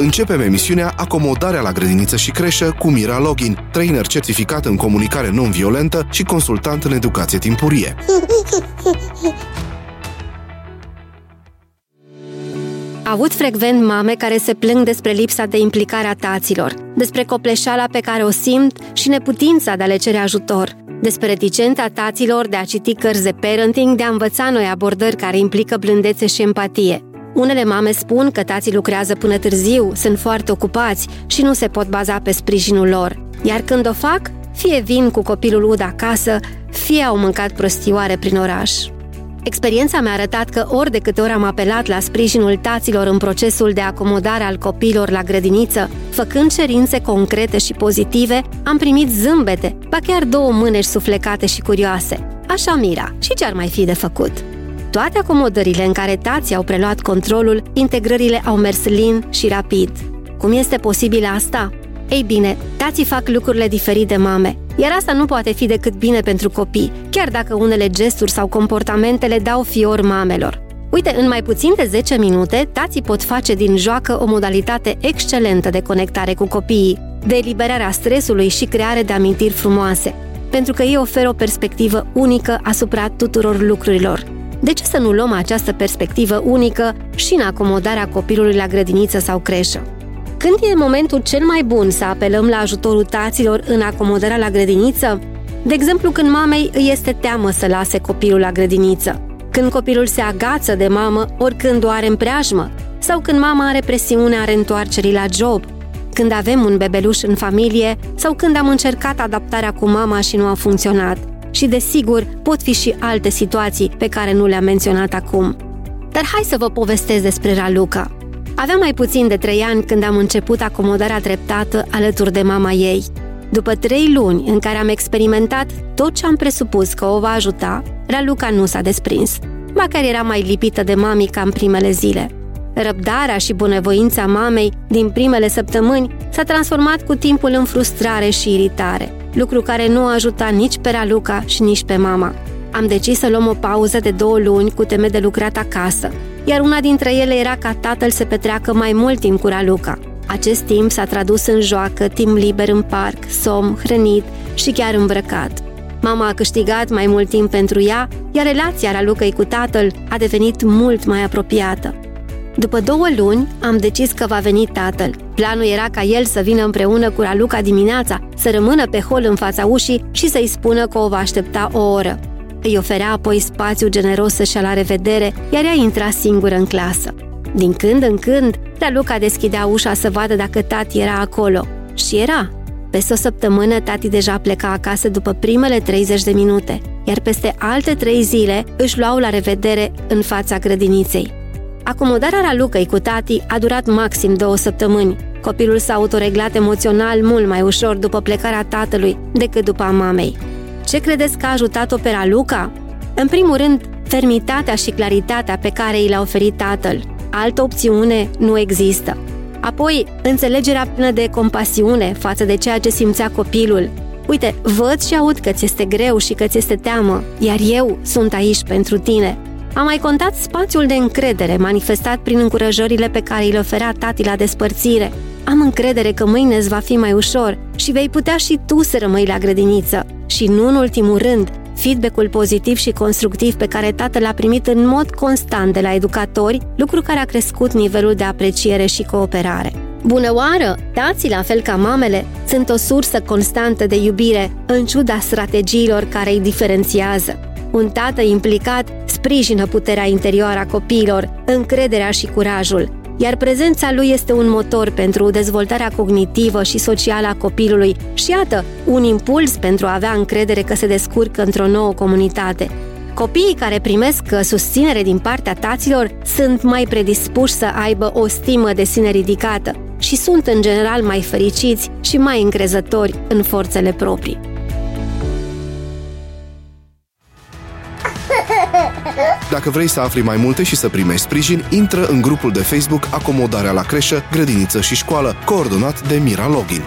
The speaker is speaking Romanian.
Începem emisiunea Acomodarea la grădiniță și creșă cu Mira Login, trainer certificat în comunicare non-violentă și consultant în educație timpurie. Avut frecvent mame care se plâng despre lipsa de implicare a taților, despre copleșala pe care o simt și neputința de a le cere ajutor, despre reticența taților de a citi cărți de parenting, de a învăța noi abordări care implică blândețe și empatie. Unele mame spun că tații lucrează până târziu, sunt foarte ocupați și nu se pot baza pe sprijinul lor. Iar când o fac, fie vin cu copilul ud acasă, fie au mâncat prostioare prin oraș. Experiența mi-a arătat că ori de câte ori am apelat la sprijinul taților în procesul de acomodare al copiilor la grădiniță, făcând cerințe concrete și pozitive, am primit zâmbete, ba chiar două mânești suflecate și curioase. Așa mira, și ce ar mai fi de făcut? Toate acomodările în care tații au preluat controlul, integrările au mers lin și rapid. Cum este posibil asta? Ei bine, tații fac lucrurile diferit de mame, iar asta nu poate fi decât bine pentru copii, chiar dacă unele gesturi sau comportamente le dau fior mamelor. Uite, în mai puțin de 10 minute, tații pot face din joacă o modalitate excelentă de conectare cu copiii, de eliberarea stresului și creare de amintiri frumoase, pentru că ei oferă o perspectivă unică asupra tuturor lucrurilor. De ce să nu luăm această perspectivă unică și în acomodarea copilului la grădiniță sau creșă? Când e momentul cel mai bun să apelăm la ajutorul taților în acomodarea la grădiniță? De exemplu, când mamei îi este teamă să lase copilul la grădiniță, când copilul se agață de mamă oricând o are în preajmă, sau când mama are presiunea reîntoarcerii la job, când avem un bebeluș în familie sau când am încercat adaptarea cu mama și nu a funcționat. Și desigur, pot fi și alte situații pe care nu le-am menționat acum. Dar hai să vă povestesc despre Raluca. Aveam mai puțin de trei ani când am început acomodarea treptată alături de mama ei. După trei luni în care am experimentat tot ce am presupus că o va ajuta, Raluca nu s-a desprins. Măcar era mai lipită de mami ca în primele zile. Răbdarea și bunăvoința mamei din primele săptămâni s-a transformat cu timpul în frustrare și iritare, lucru care nu ajuta nici pe Raluca și nici pe mama. Am decis să luăm o pauză de două luni cu teme de lucrat acasă, iar una dintre ele era ca tatăl să petreacă mai mult timp cu Raluca. Acest timp s-a tradus în joacă, timp liber în parc, somn, hrănit și chiar îmbrăcat. Mama a câștigat mai mult timp pentru ea, iar relația Ralucăi cu tatăl a devenit mult mai apropiată. După două luni, am decis că va veni tatăl. Planul era ca el să vină împreună cu Raluca dimineața, să rămână pe hol în fața ușii și să-i spună că o va aștepta o oră. Îi oferea apoi spațiu generos să-și la revedere, iar ea intra singură în clasă. Din când în când, Raluca deschidea ușa să vadă dacă tati era acolo. Și era. Peste o săptămână, tati deja pleca acasă după primele 30 de minute, iar peste alte trei zile își luau la revedere în fața grădiniței. Acomodarea Ralucăi cu tati a durat maxim două săptămâni. Copilul s-a autoreglat emoțional mult mai ușor după plecarea tatălui decât după a mamei. Ce credeți că a ajutat-o pe Raluca? În primul rând, fermitatea și claritatea pe care i le-a oferit tatăl. Altă opțiune nu există. Apoi, înțelegerea plină de compasiune față de ceea ce simțea copilul. Uite, văd și aud că ți este greu și că ți este teamă, iar eu sunt aici pentru tine. Am mai contat spațiul de încredere manifestat prin încurajările pe care îi le oferea tati la despărțire. Am încredere că mâine îți va fi mai ușor și vei putea și tu să rămâi la grădiniță. Și nu în ultimul rând, feedback-ul pozitiv și constructiv pe care tatăl l-a primit în mod constant de la educatori, lucru care a crescut nivelul de apreciere și cooperare. Bună oară! Tații, la fel ca mamele, sunt o sursă constantă de iubire, în ciuda strategiilor care îi diferențiază. Un tată implicat sprijină puterea interioară a copiilor, încrederea și curajul, iar prezența lui este un motor pentru dezvoltarea cognitivă și socială a copilului și, iată, un impuls pentru a avea încredere că se descurcă într-o nouă comunitate. Copiii care primesc susținere din partea taților sunt mai predispuși să aibă o stimă de sine ridicată și sunt în general mai fericiți și mai încrezători în forțele proprii. Dacă vrei să afli mai multe și să primești sprijin, intră în grupul de Facebook Acomodarea la creșă, grădiniță și școală, coordonat de Mira Login.